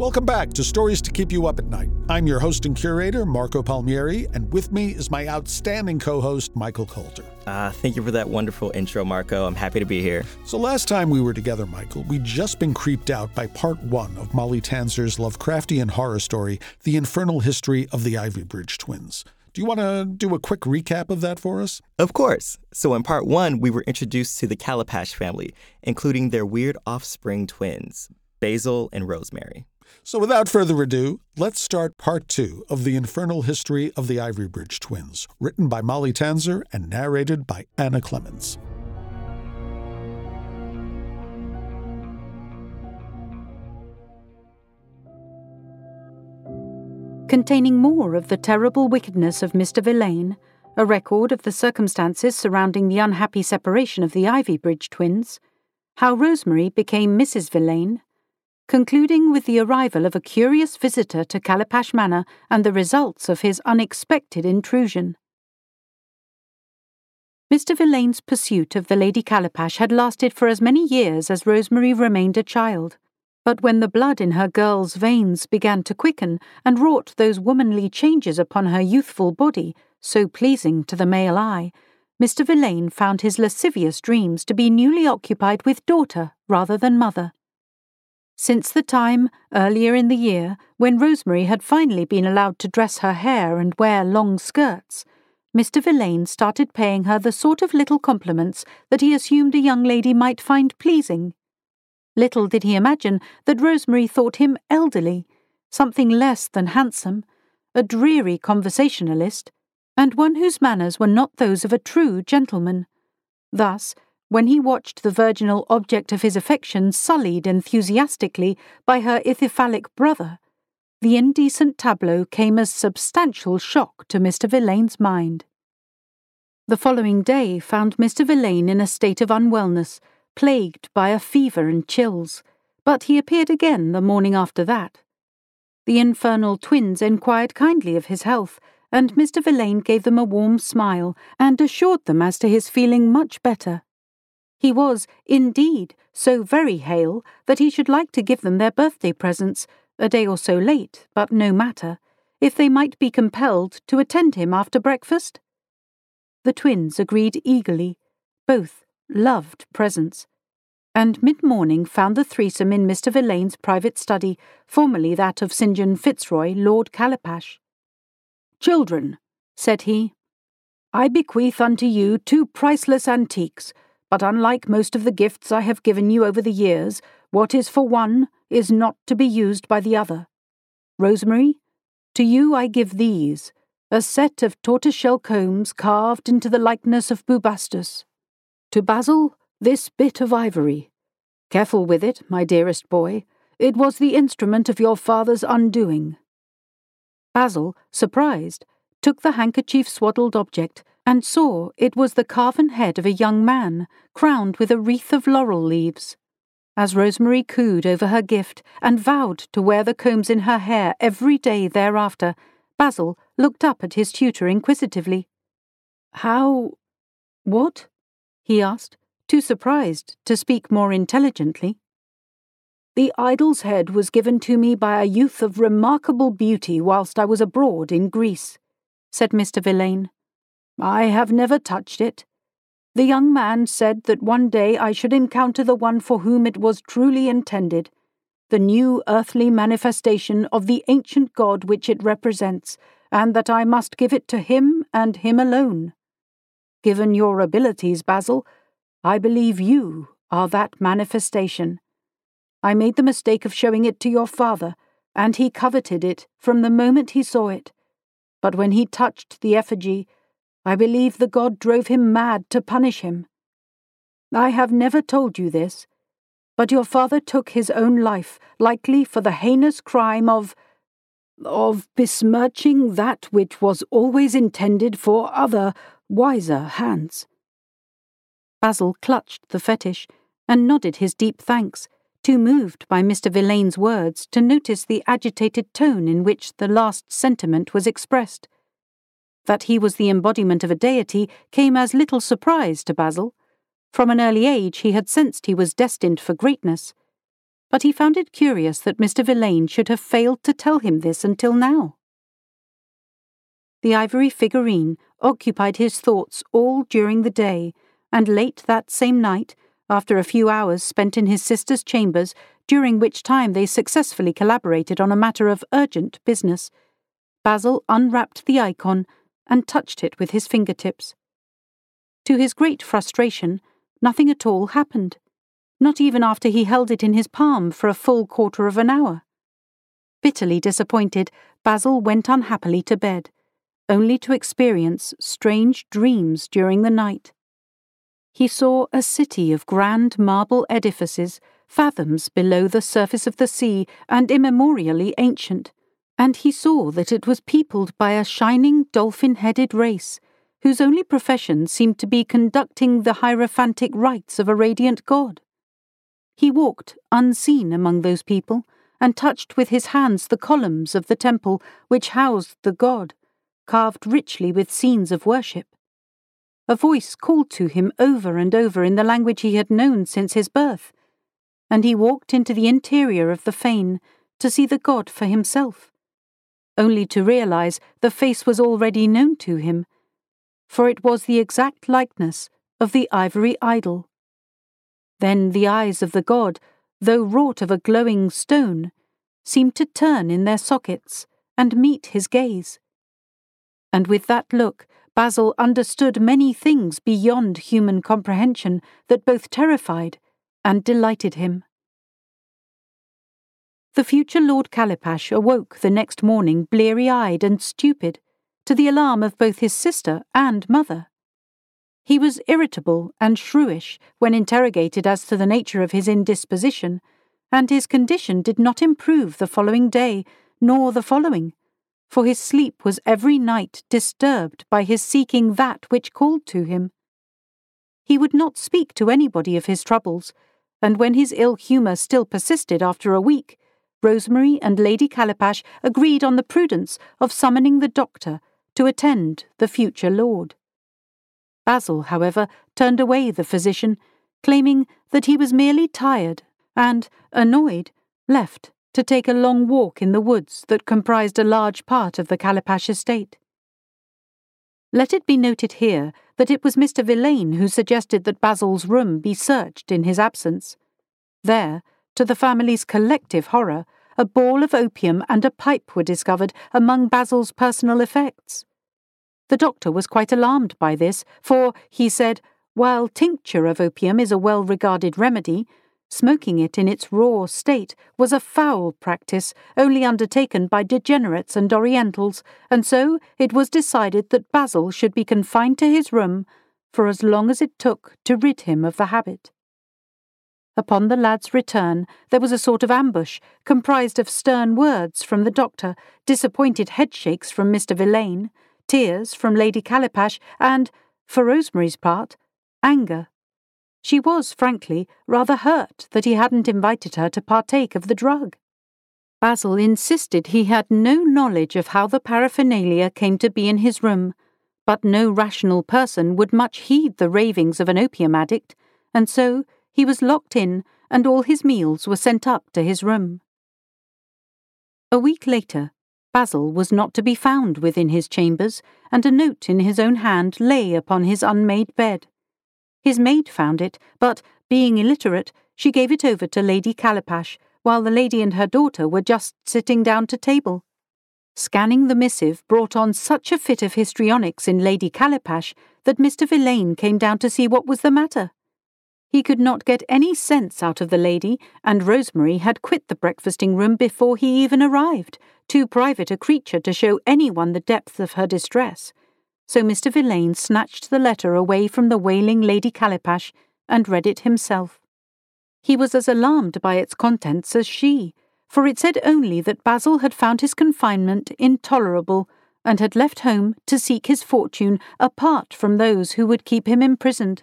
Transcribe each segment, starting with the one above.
Welcome back to Stories to Keep You Up at Night. I'm your host and curator, Marco Palmieri, and with me is my outstanding co host, Michael Coulter. Uh, thank you for that wonderful intro, Marco. I'm happy to be here. So, last time we were together, Michael, we'd just been creeped out by part one of Molly Tanzer's Lovecraftian horror story, The Infernal History of the Ivybridge Twins. Do you want to do a quick recap of that for us? Of course. So, in part one, we were introduced to the Calipash family, including their weird offspring twins, Basil and Rosemary. So, without further ado, let's start part two of The Infernal History of the Ivybridge Twins, written by Molly Tanzer and narrated by Ana Clements. Containing more of the terrible wickedness of Mr. Villain, a record of the circumstances surrounding the unhappy separation of the Ivybridge twins, how Rosemary became Mrs. Villain, concluding with the arrival of a curious visitor to Calipash Manor and the results of his unexpected intrusion. Mr. Villain's pursuit of the Lady Calipash had lasted for as many years as Rosemary remained a child, but when the blood in her girl's veins began to quicken and wrought those womanly changes upon her youthful body, so pleasing to the male eye, Mr. Villain found his lascivious dreams to be newly occupied with daughter rather than mother. Since the time, earlier in the year, when Rosemary had finally been allowed to dress her hair and wear long skirts, Mr. Villain started paying her the sort of little compliments that he assumed a young lady might find pleasing. Little did he imagine that Rosemary thought him elderly, something less than handsome, a dreary conversationalist, and one whose manners were not those of a true gentleman. Thus, when he watched the virginal object of his affection sullied enthusiastically by her ithyphallic brother, the indecent tableau came as substantial shock to Mr. Villain's mind. The following day found Mr. Villain in a state of unwellness, plagued by a fever and chills, but he appeared again the morning after that. The infernal twins inquired kindly of his health, and Mr. Villain gave them a warm smile and assured them as to his feeling much better. He was, indeed, so very hale that he should like to give them their birthday presents, a day or so late, but no matter, if they might be compelled to attend him after breakfast. The twins agreed eagerly. Both loved presents. And mid morning found the threesome in Mr. Villain's private study, formerly that of St. John Fitzroy, Lord Calipash. Children, said he, I bequeath unto you two priceless antiques but unlike most of the gifts I have given you over the years, what is for one is not to be used by the other. Rosemary, to you I give these a set of tortoiseshell combs carved into the likeness of Bubastis. To Basil, this bit of ivory. Careful with it, my dearest boy. It was the instrument of your father's undoing. Basil, surprised, took the handkerchief swaddled object and saw it was the carven head of a young man, crowned with a wreath of laurel leaves. As Rosemary cooed over her gift and vowed to wear the combs in her hair every day thereafter, Basil looked up at his tutor inquisitively. How. what? he asked, too surprised to speak more intelligently. The idol's head was given to me by a youth of remarkable beauty whilst I was abroad in Greece, said Mr. Villain. I have never touched it. The young man said that one day I should encounter the one for whom it was truly intended, the new earthly manifestation of the ancient God which it represents, and that I must give it to him and him alone. Given your abilities, Basil, I believe you are that manifestation. I made the mistake of showing it to your father, and he coveted it from the moment he saw it. But when he touched the effigy, I believe the god drove him mad to punish him. I have never told you this, but your father took his own life, likely for the heinous crime of. of besmirching that which was always intended for other, wiser hands. Basil clutched the fetish and nodded his deep thanks, too moved by Mr. Villain's words to notice the agitated tone in which the last sentiment was expressed. That he was the embodiment of a deity came as little surprise to Basil. From an early age he had sensed he was destined for greatness. But he found it curious that Mr. Villain should have failed to tell him this until now. The ivory figurine occupied his thoughts all during the day, and late that same night, after a few hours spent in his sister's chambers, during which time they successfully collaborated on a matter of urgent business, Basil unwrapped the icon and touched it with his fingertips. To his great frustration, nothing at all happened, not even after he held it in his palm for a full quarter of an hour. Bitterly disappointed, Basil went unhappily to bed, only to experience strange dreams during the night. He saw a city of grand marble edifices, fathoms below the surface of the sea and immemorially ancient and he saw that it was peopled by a shining dolphin headed race, whose only profession seemed to be conducting the hierophantic rites of a radiant god. He walked unseen among those people, and touched with his hands the columns of the temple which housed the god, carved richly with scenes of worship. A voice called to him over and over in the language he had known since his birth, and he walked into the interior of the fane to see the god for himself only to realize the face was already known to him, for it was the exact likeness of the ivory idol. Then the eyes of the god, though wrought of a glowing stone, seemed to turn in their sockets and meet his gaze. And with that look, Basil understood many things beyond human comprehension that both terrified and delighted him. The future Lord Calipash awoke the next morning bleary eyed and stupid, to the alarm of both his sister and mother. He was irritable and shrewish when interrogated as to the nature of his indisposition, and his condition did not improve the following day, nor the following, for his sleep was every night disturbed by his seeking that which called to him. He would not speak to anybody of his troubles, and when his ill humour still persisted after a week, Rosemary and Lady Calipash agreed on the prudence of summoning the doctor to attend the future lord. Basil, however, turned away the physician, claiming that he was merely tired, and, annoyed, left to take a long walk in the woods that comprised a large part of the Calipash estate. Let it be noted here that it was Mr. Villain who suggested that Basil's room be searched in his absence. There, to the family's collective horror, a ball of opium and a pipe were discovered among Basil's personal effects. The doctor was quite alarmed by this, for, he said, while tincture of opium is a well regarded remedy, smoking it in its raw state was a foul practice only undertaken by degenerates and Orientals, and so it was decided that Basil should be confined to his room for as long as it took to rid him of the habit. Upon the lad's return, there was a sort of ambush, comprised of stern words from the doctor, disappointed headshakes from Mr. Villain, tears from Lady Calipash, and, for Rosemary's part, anger. She was, frankly, rather hurt that he hadn't invited her to partake of the drug. Basil insisted he had no knowledge of how the paraphernalia came to be in his room, but no rational person would much heed the ravings of an opium addict, and so he was locked in and all his meals were sent up to his room. A week later, Basil was not to be found within his chambers, and a note in his own hand lay upon his unmade bed. His maid found it, but, being illiterate, she gave it over to Lady Calipash, while the lady and her daughter were just sitting down to table. Scanning the missive brought on such a fit of histrionics in Lady Calipash that Mr. Villain came down to see what was the matter. He could not get any sense out of the lady, and Rosemary had quit the breakfasting room before he even arrived, too private a creature to show anyone the depth of her distress. So Mr. Villain snatched the letter away from the wailing Lady Calipash and read it himself. He was as alarmed by its contents as she, for it said only that Basil had found his confinement intolerable and had left home to seek his fortune apart from those who would keep him imprisoned.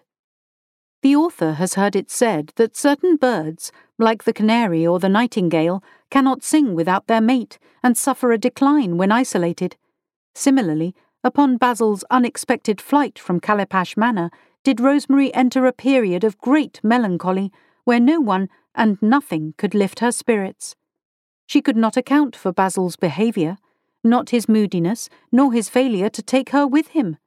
The author has heard it said that certain birds, like the canary or the nightingale, cannot sing without their mate and suffer a decline when isolated. Similarly, upon Basil's unexpected flight from Calipash Manor, did Rosemary enter a period of great melancholy where no one and nothing could lift her spirits. She could not account for Basil's behaviour, not his moodiness, nor his failure to take her with him.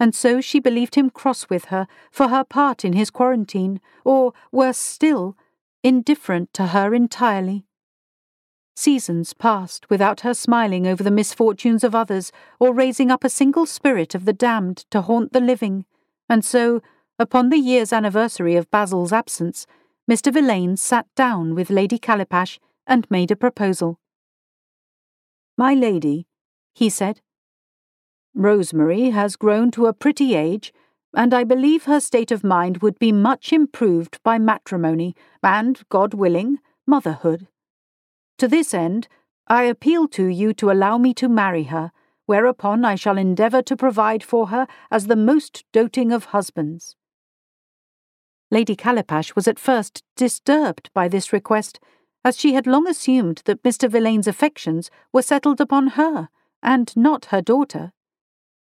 And so she believed him cross with her for her part in his quarantine, or, worse still, indifferent to her entirely. Seasons passed without her smiling over the misfortunes of others, or raising up a single spirit of the damned to haunt the living, and so, upon the year's anniversary of Basil's absence, Mr. Villain sat down with Lady Calipash and made a proposal. My lady, he said, Rosemary has grown to a pretty age, and I believe her state of mind would be much improved by matrimony and, God willing, motherhood. To this end, I appeal to you to allow me to marry her, whereupon I shall endeavour to provide for her as the most doting of husbands. Lady Calipash was at first disturbed by this request, as she had long assumed that Mr. Villain's affections were settled upon her, and not her daughter.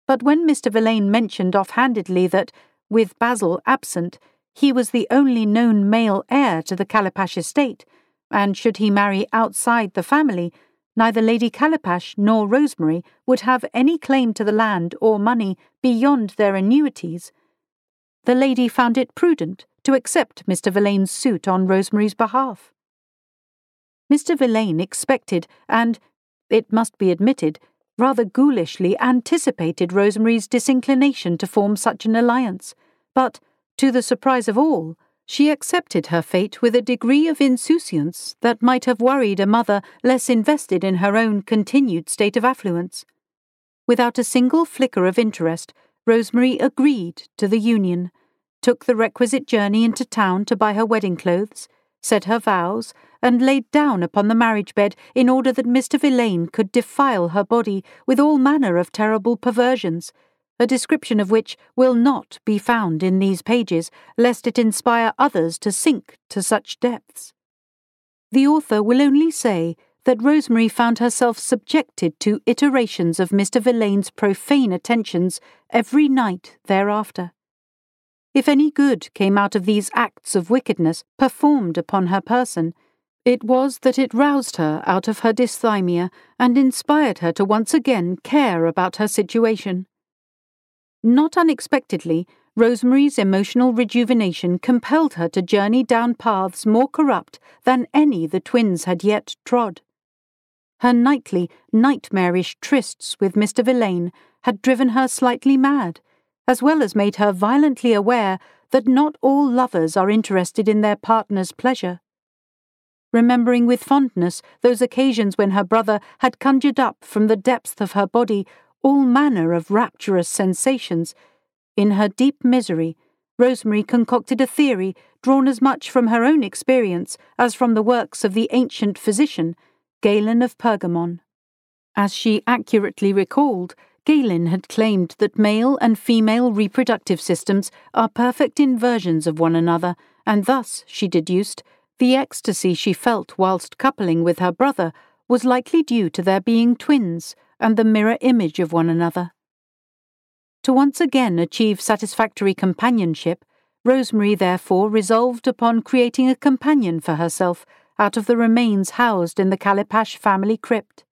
But when Mr. Villain mentioned offhandedly that, with Basil absent, he was the only known male heir to the Calipash estate, and should he marry outside the family, neither Lady Calipash nor Rosemary would have any claim to the land or money beyond their annuities, the lady found it prudent to accept Mr. Villain's suit on Rosemary's behalf. Mr. Villain expected, and, it must be admitted, rather ghoulishly anticipated Rosemary's disinclination to form such an alliance, but, to the surprise of all, she accepted her fate with a degree of insouciance that might have worried a mother less invested in her own continued state of affluence. Without a single flicker of interest, Rosemary agreed to the union, took the requisite journey into town to buy her wedding clothes, said her vows, and laid down upon the marriage bed in order that Mr. Villain could defile her body with all manner of terrible perversions, a description of which will not be found in these pages, lest it inspire others to sink to such depths. The author will only say that Rosemary found herself subjected to iterations of Mr. Villain's profane attentions every night thereafter. If any good came out of these acts of wickedness performed upon her person, it was that it roused her out of her dysthymia and inspired her to once again care about her situation. Not unexpectedly, Rosemary's emotional rejuvenation compelled her to journey down paths more corrupt than any the twins had yet trod. Her nightly, nightmarish trysts with Mr. Villain had driven her slightly mad, as well as made her violently aware that not all lovers are interested in their partner's pleasure remembering with fondness those occasions when her brother had conjured up from the depths of her body all manner of rapturous sensations. In her deep misery, Rosemary concocted a theory drawn as much from her own experience as from the works of the ancient physician, Galen of Pergamon. As she accurately recalled, Galen had claimed that male and female reproductive systems are perfect inversions of one another, and thus, she deduced, the ecstasy she felt whilst coupling with her brother was likely due to their being twins and the mirror image of one another. To once again achieve satisfactory companionship, Rosemary therefore resolved upon creating a companion for herself out of the remains housed in the Calipash family crypt.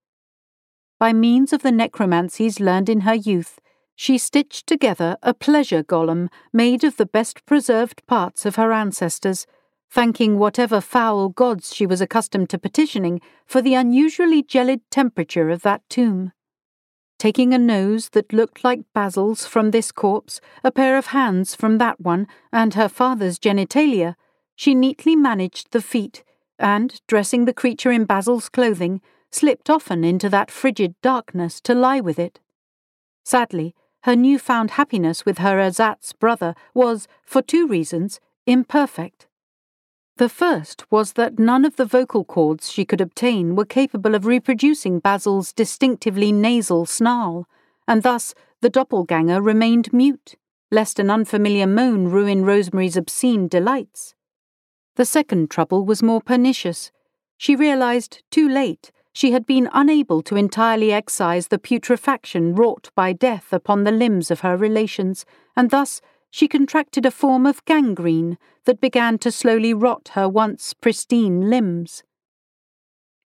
By means of the necromancies learned in her youth, she stitched together a pleasure golem made of the best preserved parts of her ancestors, thanking whatever foul gods she was accustomed to petitioning for the unusually gelid temperature of that tomb. Taking a nose that looked like Basil's from this corpse, a pair of hands from that one, and her father's genitalia, she neatly managed the feet, and, dressing the creature in Basil's clothing, slipped often into that frigid darkness to lie with it. Sadly, her new-found happiness with her ersatz brother was, for two reasons, imperfect. The first was that none of the vocal cords she could obtain were capable of reproducing Basil's distinctively nasal snarl, and thus the doppelganger remained mute, lest an unfamiliar moan ruin Rosemary's obscene delights. The second trouble was more pernicious. She realized, too late, she had been unable to entirely excise the putrefaction wrought by death upon the limbs of her relations, and thus she contracted a form of gangrene that began to slowly rot her once pristine limbs.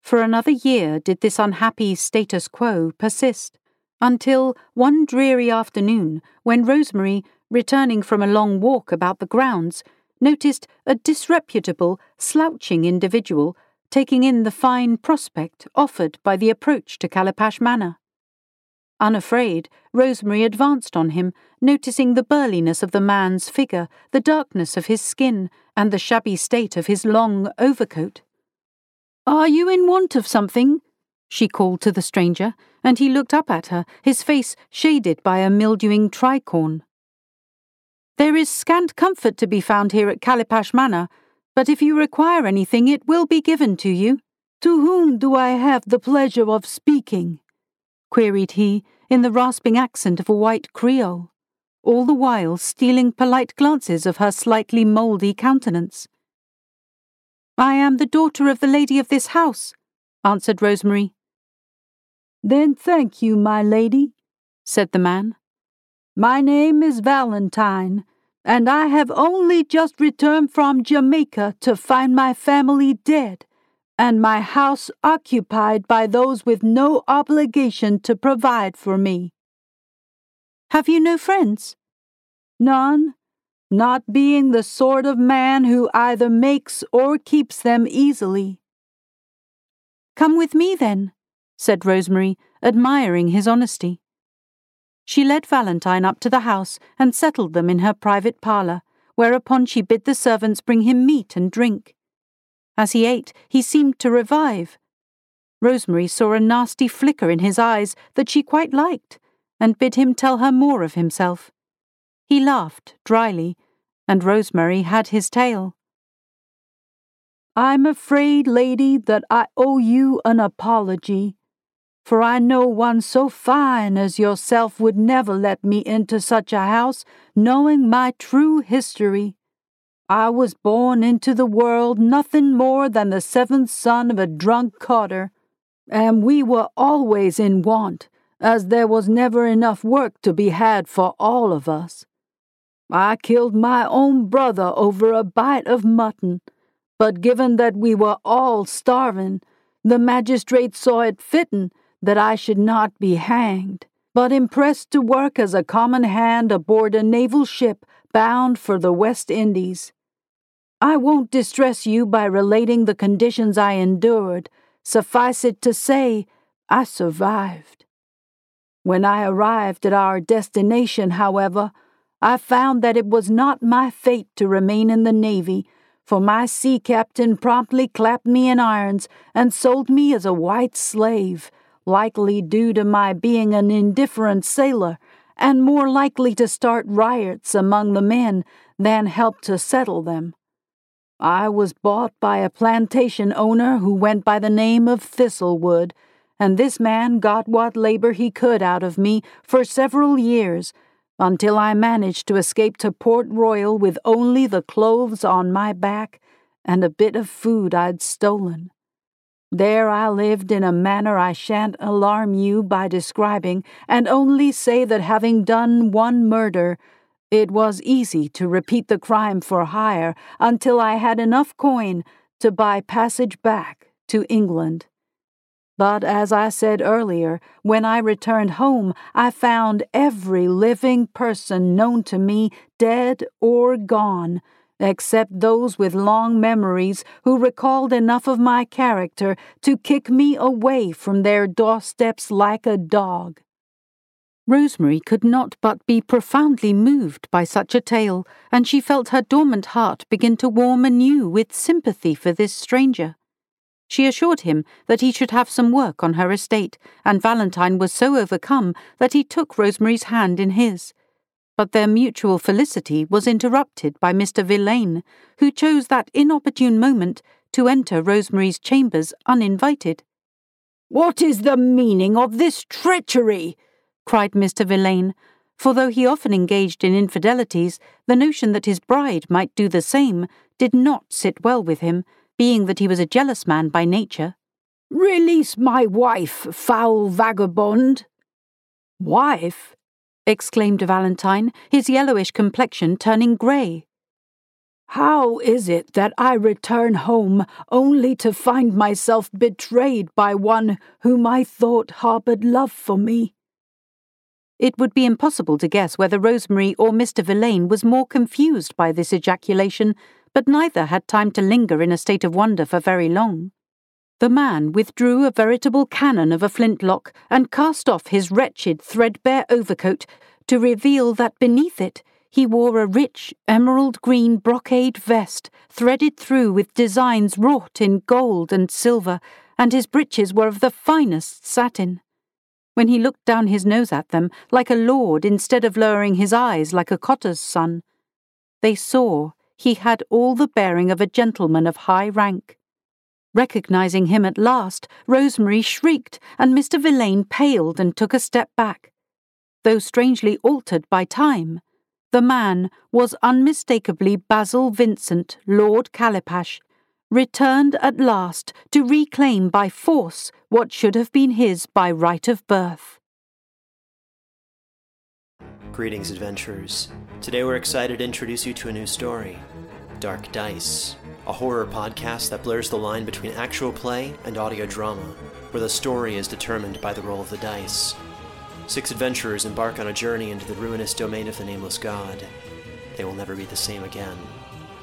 For another year did this unhappy status quo persist, until one dreary afternoon, when Rosemary, returning from a long walk about the grounds, noticed a disreputable, slouching individual taking in the fine prospect offered by the approach to Calipash Manor. Unafraid, Rosemary advanced on him, noticing the burliness of the man's figure, the darkness of his skin, and the shabby state of his long overcoat. Are you in want of something? she called to the stranger, and he looked up at her, his face shaded by a mildewing tricorn. There is scant comfort to be found here at Calipash Manor, but if you require anything, it will be given to you. To whom do I have the pleasure of speaking? queried he, in the rasping accent of a white Creole, all the while stealing polite glances of her slightly mouldy countenance. I am the daughter of the lady of this house, answered Rosemary. Then thank you, my lady, said the man. My name is Valentine, and I have only just returned from Jamaica to find my family dead and my house occupied by those with no obligation to provide for me. Have you no friends? None, not being the sort of man who either makes or keeps them easily. Come with me, then, said Rosemary, admiring his honesty. She led Valentine up to the house and settled them in her private parlour, whereupon she bid the servants bring him meat and drink. As he ate, he seemed to revive. Rosemary saw a nasty flicker in his eyes that she quite liked, and bid him tell her more of himself. He laughed dryly, and Rosemary had his tale. I'm afraid, lady, that I owe you an apology, for I know one so fine as yourself would never let me into such a house, knowing my true history. I was born into the world nothing more than the seventh son of a drunk carter, and we were always in want, as there was never enough work to be had for all of us. I killed my own brother over a bite of mutton, but given that we were all starving, the magistrate saw it fitting that I should not be hanged, but impressed to work as a common hand aboard a naval ship bound for the West Indies. I won't distress you by relating the conditions I endured. Suffice it to say, I survived. When I arrived at our destination, however, I found that it was not my fate to remain in the Navy, for my sea captain promptly clapped me in irons and sold me as a white slave, likely due to my being an indifferent sailor and more likely to start riots among the men than help to settle them. I was bought by a plantation owner who went by the name of Thistlewood, and this man got what labor he could out of me for several years, until I managed to escape to Port Royal with only the clothes on my back and a bit of food I'd stolen. There I lived in a manner I shan't alarm you by describing, and only say that having done one murder, it was easy to repeat the crime for hire until I had enough coin to buy passage back to England. But as I said earlier, when I returned home, I found every living person known to me dead or gone except those with long memories who recalled enough of my character to kick me away from their doorsteps like a dog. Rosemary could not but be profoundly moved by such a tale, and she felt her dormant heart begin to warm anew with sympathy for this stranger. She assured him that he should have some work on her estate, and Valentine was so overcome that he took Rosemary's hand in his but their mutual felicity was interrupted by Mr. Villain, who chose that inopportune moment to enter Rosemary's chambers uninvited. What is the meaning of this treachery? Cried Mr. Villain, for though he often engaged in infidelities, the notion that his bride might do the same did not sit well with him, being that he was a jealous man by nature. Release my wife, foul vagabond. Wife? exclaimed Valentine, his yellowish complexion turning grey. How is it that I return home only to find myself betrayed by one whom I thought harboured love for me? It would be impossible to guess whether Rosemary or Mr. Villain was more confused by this ejaculation, but neither had time to linger in a state of wonder for very long. The man withdrew a veritable cannon of a flintlock and cast off his wretched, threadbare overcoat to reveal that beneath it he wore a rich, emerald green brocade vest threaded through with designs wrought in gold and silver, and his breeches were of the finest satin. When he looked down his nose at them, like a lord instead of lowering his eyes like a cottar's son, they saw he had all the bearing of a gentleman of high rank. Recognizing him at last, Rosemary shrieked, and Mr. Villain paled and took a step back. Though strangely altered by time, the man was unmistakably Basil Vincent, Lord Calipash, returned at last to reclaim by force what should have been his by right of birth. Greetings, adventurers. Today we're excited to introduce you to a new story Dark Dice a horror podcast that blurs the line between actual play and audio drama, where the story is determined by the roll of the dice. Six adventurers embark on a journey into the ruinous domain of the Nameless God. They will never be the same again.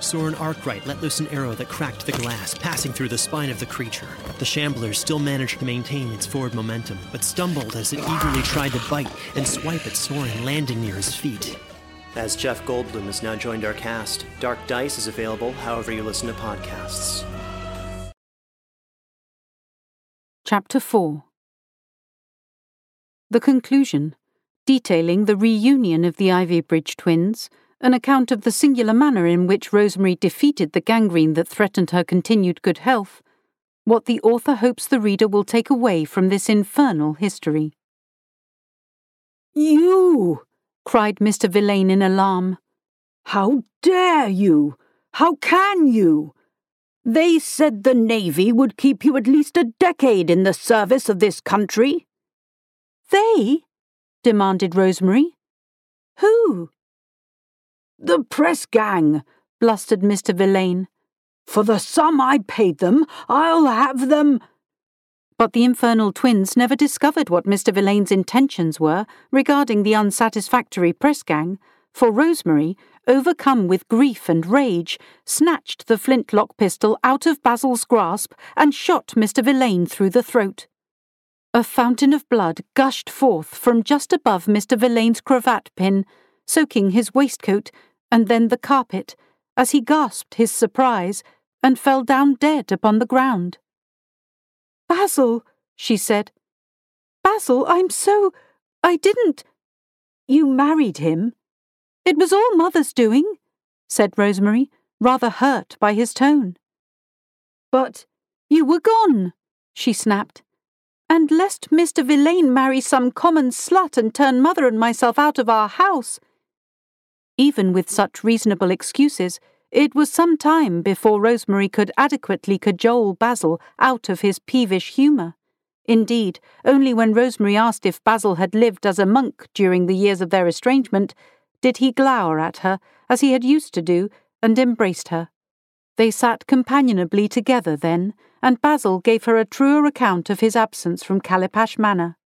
Soren Arkwright let loose an arrow that cracked the glass, passing through the spine of the creature. The shambler still managed to maintain its forward momentum, but stumbled as it eagerly tried to bite and swipe at Soren, landing near his feet. As Jeff Goldblum has now joined our cast, Dark Dice is available however you listen to podcasts. Chapter 4 The Conclusion detailing the reunion of the Ivybridge twins, an account of the singular manner in which Rosemary defeated the gangrene that threatened her continued good health, what the author hopes the reader will take away from this infernal history. You! cried Mr. Villain in alarm. How dare you! How can you! They said the Navy would keep you at least a decade in the service of this country. They? demanded Rosemary. Who? The press gang, blustered Mr. Villain. For the sum I paid them, I'll have them. But the infernal twins never discovered what Mr. Villain's intentions were regarding the unsatisfactory press gang, for Rosemary, overcome with grief and rage, snatched the flintlock pistol out of Basil's grasp and shot Mr. Villain through the throat. A fountain of blood gushed forth from just above Mr. Villain's cravat pin, soaking his waistcoat and then the carpet, as he gasped his surprise and fell down dead upon the ground. Basil, she said. Basil, I'm so. I didn't. You married him? It was all Mother's doing, said Rosemary, rather hurt by his tone. But you were gone, she snapped. And lest Mr. Villain marry some common slut and turn mother and myself out of our house. Even with such reasonable excuses, it was some time before Rosemary could adequately cajole Basil out of his peevish humour. Indeed, only when Rosemary asked if Basil had lived as a monk during the years of their estrangement did he glower at her, as he had used to do, and embraced her. They sat companionably together then, and Basil gave her a truer account of his absence from Calipash Manor.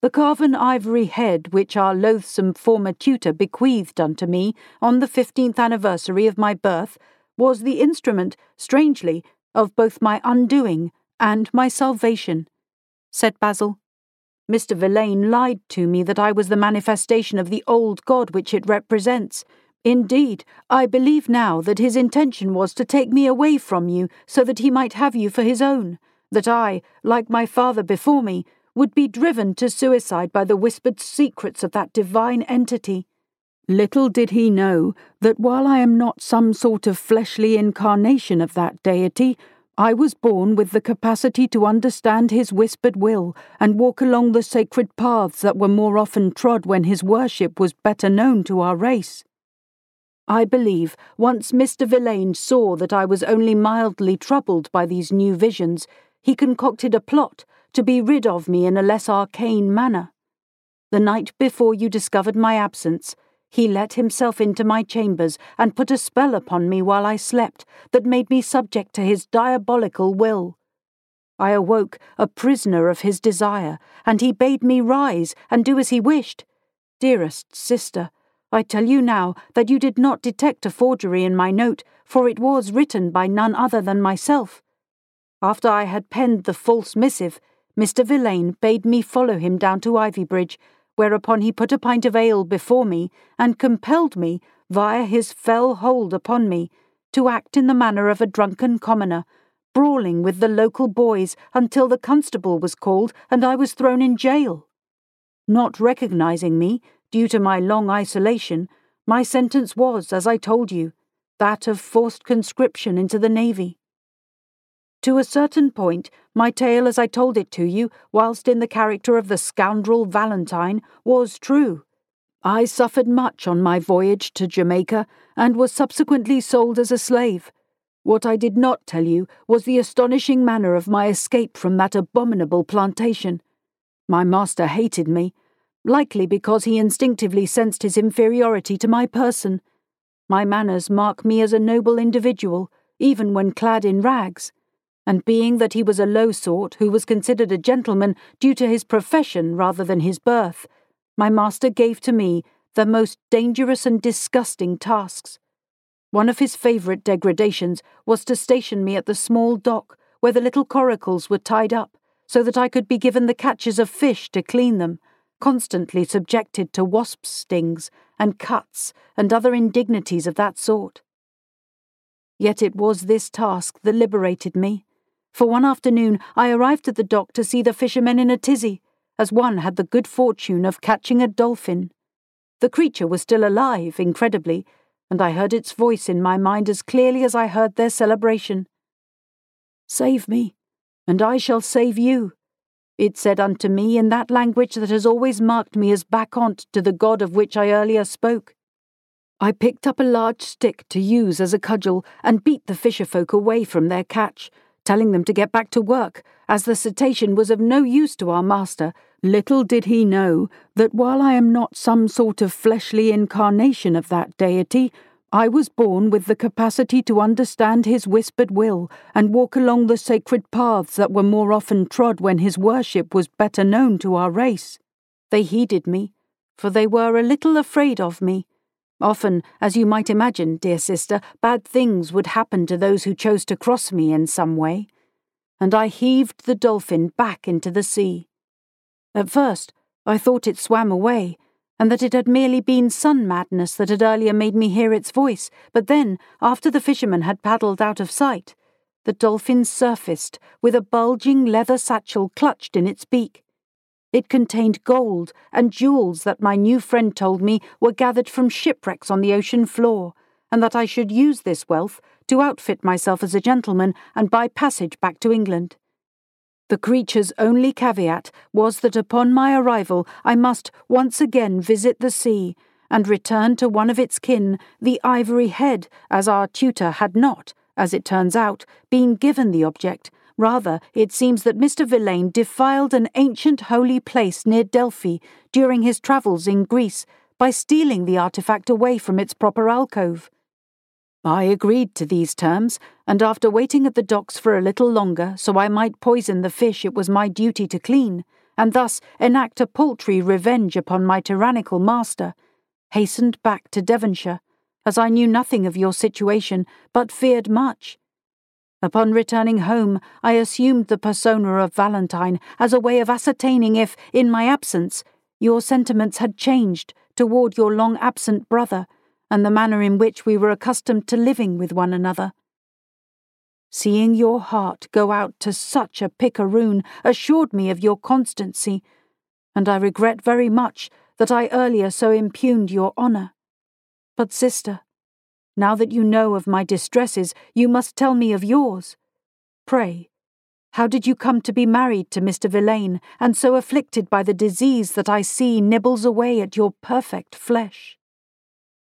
The carven ivory head which our loathsome former tutor bequeathed unto me on the fifteenth anniversary of my birth was the instrument, strangely, of both my undoing and my salvation, said Basil. Mr. Villain lied to me that I was the manifestation of the old god which it represents. Indeed, I believe now that his intention was to take me away from you so that he might have you for his own, that I, like my father before me, would be driven to suicide by the whispered secrets of that divine entity. Little did he know that while I am not some sort of fleshly incarnation of that deity, I was born with the capacity to understand his whispered will and walk along the sacred paths that were more often trod when his worship was better known to our race. I believe once Mr. Villain saw that I was only mildly troubled by these new visions, he concocted a plot to be rid of me in a less arcane manner. The night before you discovered my absence, he let himself into my chambers and put a spell upon me while I slept that made me subject to his diabolical will. I awoke a prisoner of his desire, and he bade me rise and do as he wished. Dearest sister, I tell you now that you did not detect a forgery in my note, for it was written by none other than myself. After I had penned the false missive, Mr. Villain bade me follow him down to Ivybridge whereupon he put a pint of ale before me and compelled me, via his fell hold upon me, to act in the manner of a drunken commoner, brawling with the local boys until the constable was called and I was thrown in jail. Not recognizing me, due to my long isolation, my sentence was, as I told you, that of forced conscription into the navy. To a certain point, my tale as I told it to you, whilst in the character of the scoundrel Valentine, was true. I suffered much on my voyage to Jamaica, and was subsequently sold as a slave. What I did not tell you was the astonishing manner of my escape from that abominable plantation. My master hated me, likely because he instinctively sensed his inferiority to my person. My manners mark me as a noble individual, even when clad in rags and being that he was a low sort who was considered a gentleman due to his profession rather than his birth, my master gave to me the most dangerous and disgusting tasks. One of his favourite degradations was to station me at the small dock where the little coracles were tied up, so that I could be given the catches of fish to clean them, constantly subjected to wasps' stings and cuts and other indignities of that sort. Yet it was this task that liberated me for one afternoon I arrived at the dock to see the fishermen in a tizzy, as one had the good fortune of catching a dolphin. The creature was still alive, incredibly, and I heard its voice in my mind as clearly as I heard their celebration. Save me, and I shall save you, it said unto me in that language that has always marked me as Bacchant to the god of which I earlier spoke. I picked up a large stick to use as a cudgel and beat the fisherfolk away from their catch, telling them to get back to work, as the cetacean was of no use to our master. Little did he know that while I am not some sort of fleshly incarnation of that deity, I was born with the capacity to understand his whispered will and walk along the sacred paths that were more often trod when his worship was better known to our race. They heeded me, for they were a little afraid of me, Often, as you might imagine, dear sister, bad things would happen to those who chose to cross me in some way, and I heaved the dolphin back into the sea. At first, I thought it swam away, and that it had merely been sun madness that had earlier made me hear its voice, but then, after the fisherman had paddled out of sight, the dolphin surfaced with a bulging leather satchel clutched in its beak. It contained gold and jewels that my new friend told me were gathered from shipwrecks on the ocean floor, and that I should use this wealth to outfit myself as a gentleman and buy passage back to England. The creature's only caveat was that upon my arrival I must once again visit the sea and return to one of its kin, the ivory head, as our tutor had not, as it turns out, been given the object. Rather, it seems that Mr. Villain defiled an ancient holy place near Delphi during his travels in Greece by stealing the artifact away from its proper alcove. I agreed to these terms, and after waiting at the docks for a little longer so I might poison the fish it was my duty to clean, and thus enact a paltry revenge upon my tyrannical master, hastened back to Devonshire, as I knew nothing of your situation, but feared much. Upon returning home, I assumed the persona of Valentine as a way of ascertaining if, in my absence, your sentiments had changed toward your long absent brother and the manner in which we were accustomed to living with one another. Seeing your heart go out to such a picaroon assured me of your constancy, and I regret very much that I earlier so impugned your honour. But, sister, now that you know of my distresses, you must tell me of yours. Pray, how did you come to be married to Mr. Villain, and so afflicted by the disease that I see nibbles away at your perfect flesh?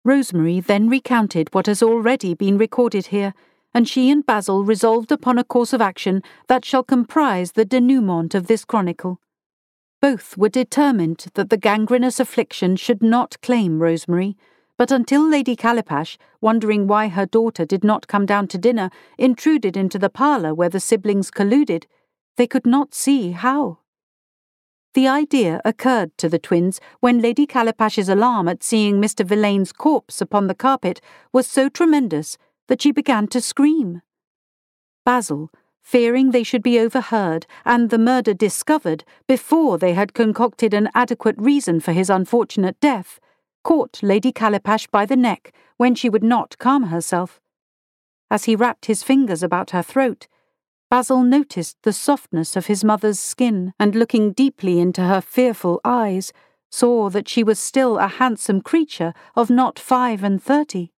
Rosemary then recounted what has already been recorded here, and she and Basil resolved upon a course of action that shall comprise the denouement of this chronicle. Both were determined that the gangrenous affliction should not claim Rosemary, but until Lady Calipash, wondering why her daughter did not come down to dinner, intruded into the parlour where the siblings colluded, they could not see how. The idea occurred to the twins when Lady Calipash's alarm at seeing Mr. Villain's corpse upon the carpet was so tremendous that she began to scream. Basil, fearing they should be overheard and the murder discovered before they had concocted an adequate reason for his unfortunate death, caught Lady Calipash by the neck when she would not calm herself. As he wrapped his fingers about her throat, Basil noticed the softness of his mother's skin, and looking deeply into her fearful eyes, saw that she was still a handsome creature of not five and thirty.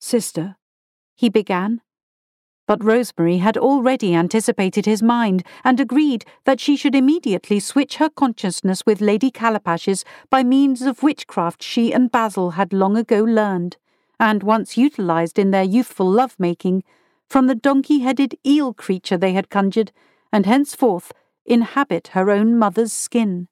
Sister, he began, but Rosemary had already anticipated his mind and agreed that she should immediately switch her consciousness with Lady Calipash's by means of witchcraft she and Basil had long ago learned, and once utilized in their youthful love-making, from the donkey-headed eel creature they had conjured, and henceforth inhabit her own mother's skin.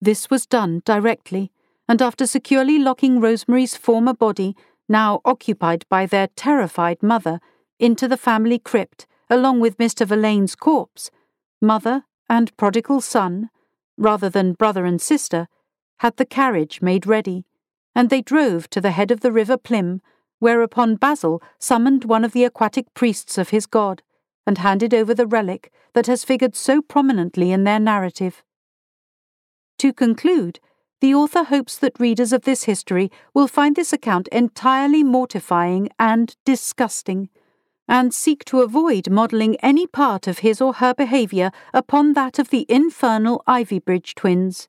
This was done directly, and after securely locking Rosemary's former body, now occupied by their terrified mother, into the family crypt, along with Mr. Villain's corpse, mother and prodigal son, rather than brother and sister, had the carriage made ready, and they drove to the head of the river Plym, whereupon Basil summoned one of the aquatic priests of his god, and handed over the relic that has figured so prominently in their narrative. To conclude, the author hopes that readers of this history will find this account entirely mortifying and disgusting and seek to avoid modelling any part of his or her behaviour upon that of the infernal Ivybridge twins.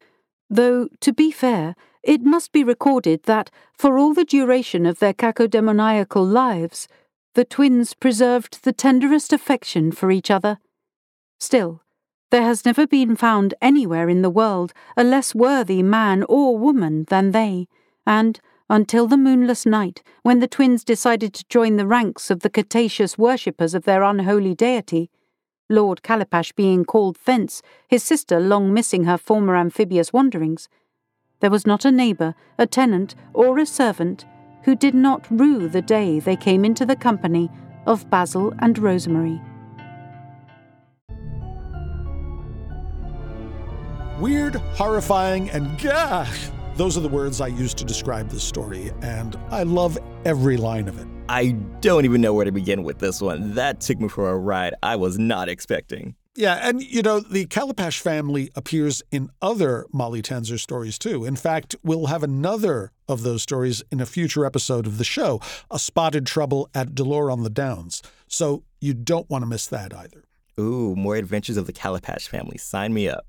Though, to be fair, it must be recorded that, for all the duration of their cacodemoniacal lives, the twins preserved the tenderest affection for each other. Still, there has never been found anywhere in the world a less worthy man or woman than they, and, until the moonless night, when the twins decided to join the ranks of the Cretaceous worshippers of their unholy deity. Lord Calipash being called thence, his sister long missing her former amphibious wanderings. There was not a neighbour, a tenant, or a servant who did not rue the day they came into the company of Basil and Rosemary. Weird, horrifying, and gosh, those are the words I use to describe this story, and I love every line of it. I don't even know where to begin with this one. That took me for a ride I was not expecting. Yeah, and you know, the Calipash family appears in other Molly Tanzer stories too. In fact, we'll have another of those stories in a future episode of the show, A Spotted Trouble at Delore on the Downs. So you don't want to miss that either. Ooh, more adventures of the Calipash family. Sign me up.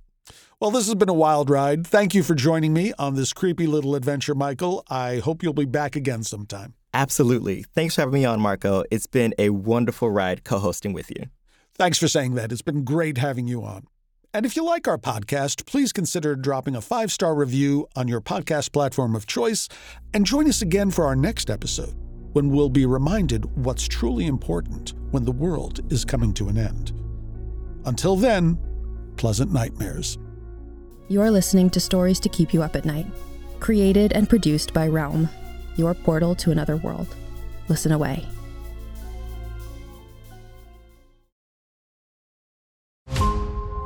Well, this has been a wild ride. Thank you for joining me on this creepy little adventure, Michael. I hope you'll be back again sometime. Absolutely. Thanks for having me on, Marco. It's been a wonderful ride co hosting with you. Thanks for saying that. It's been great having you on. And if you like our podcast, please consider dropping a five star review on your podcast platform of choice and join us again for our next episode when we'll be reminded what's truly important when the world is coming to an end. Until then, pleasant nightmares. You're listening to Stories to Keep You Up at Night, created and produced by Realm, your portal to another world. Listen away.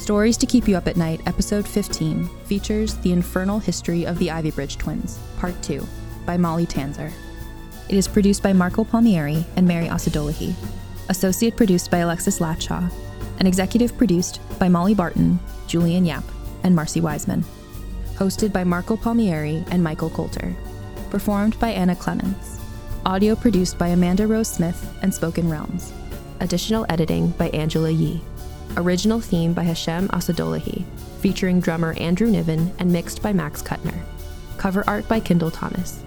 Stories to Keep You Up at Night, Episode 15, features The Infernal History of the Ivybridge Twins, Part 2, by Molly Tanzer. It is produced by Marco Palmieri and Mary Osadolahi, associate produced by Alexis Latshaw, and executive produced by Molly Barton, Julian Yap, and Marcy Wiseman. Hosted by Marco Palmieri and Michael Coulter. Performed by Ana Clements. Audio produced by Amanda Rose Smith and Spoken Realms. Additional editing by Angela Yee. Original theme by Hashem Asadolahi, featuring drummer Andrew Niven and mixed by Max Kuttner. Cover art by Kendall Thomas.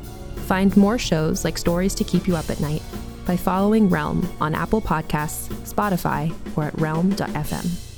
Find more shows like Stories to Keep You Up at Night by following Realm on Apple Podcasts, Spotify, or at realm.fm.